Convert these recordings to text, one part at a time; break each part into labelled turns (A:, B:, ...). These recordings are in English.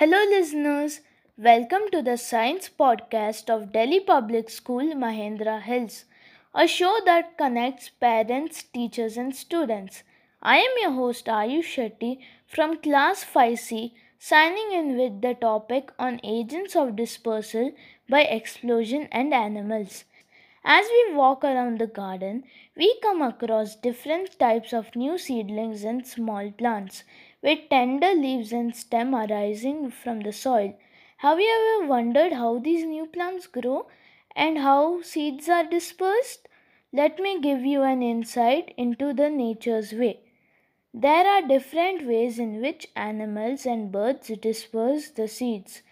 A: Hello, listeners. Welcome to the Science Podcast of Delhi Public School, Mahendra Hills, a show that connects parents, teachers, and students. I am your host Aayush Shetty from Class 5C, signing in with the topic on agents of dispersal by explosion and animals. As we walk around the garden, we come across different types of new seedlings and small plants with tender leaves and stem arising from the soil. Have you ever wondered how these new plants grow and how seeds are dispersed? Let me give you an insight into the nature's way. There are different ways in which animals and birds disperse the seeds.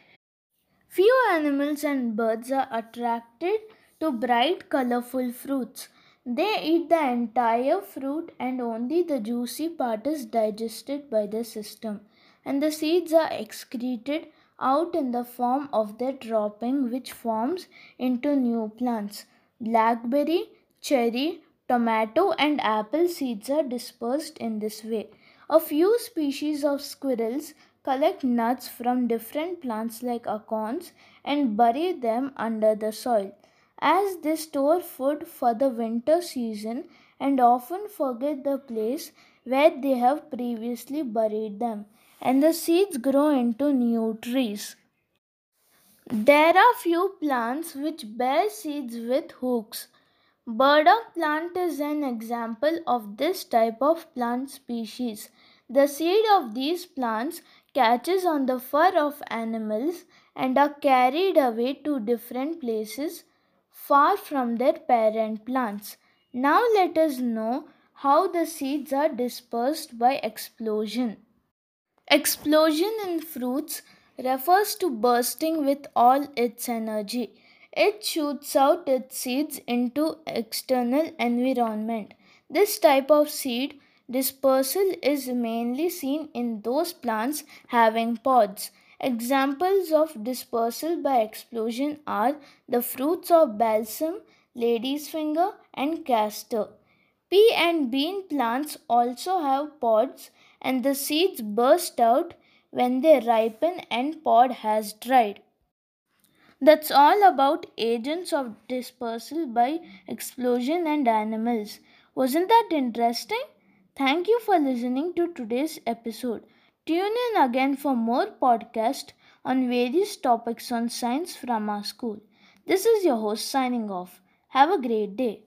A: Few animals and birds are attracted to bright colorful fruits. They eat the entire fruit and only the juicy part is digested by the system and the seeds are excreted out in the form of their dropping which forms into new plants. Blackberry, cherry, tomato and apple seeds are dispersed in this way. A few species of squirrels collect nuts from different plants like acorns and bury them under the soil as they store food for the winter season and often forget the place where they have previously buried them, and the seeds grow into new trees. There are few plants which bear seeds with hooks. Burdock plant is an example of this type of plant species. The seed of these plants catches on the fur of animals and are carried away to different places far from their parent plants. Now let us know how the seeds are dispersed by explosion. Explosion in fruits refers to bursting with all its energy. It shoots out its seeds into external environment. This type of seed dispersal is mainly seen in those plants having pods. Examples of dispersal by explosion are the fruits of balsam, lady's finger, and castor. Pea and bean plants also have pods, and the seeds burst out when they ripen and pod has dried. That's all about agents of dispersal by explosion and animals. Wasn't that interesting? Thank you for listening to today's episode. Tune in again for more podcasts on various topics on science from our school. This is your host signing off. Have a great day.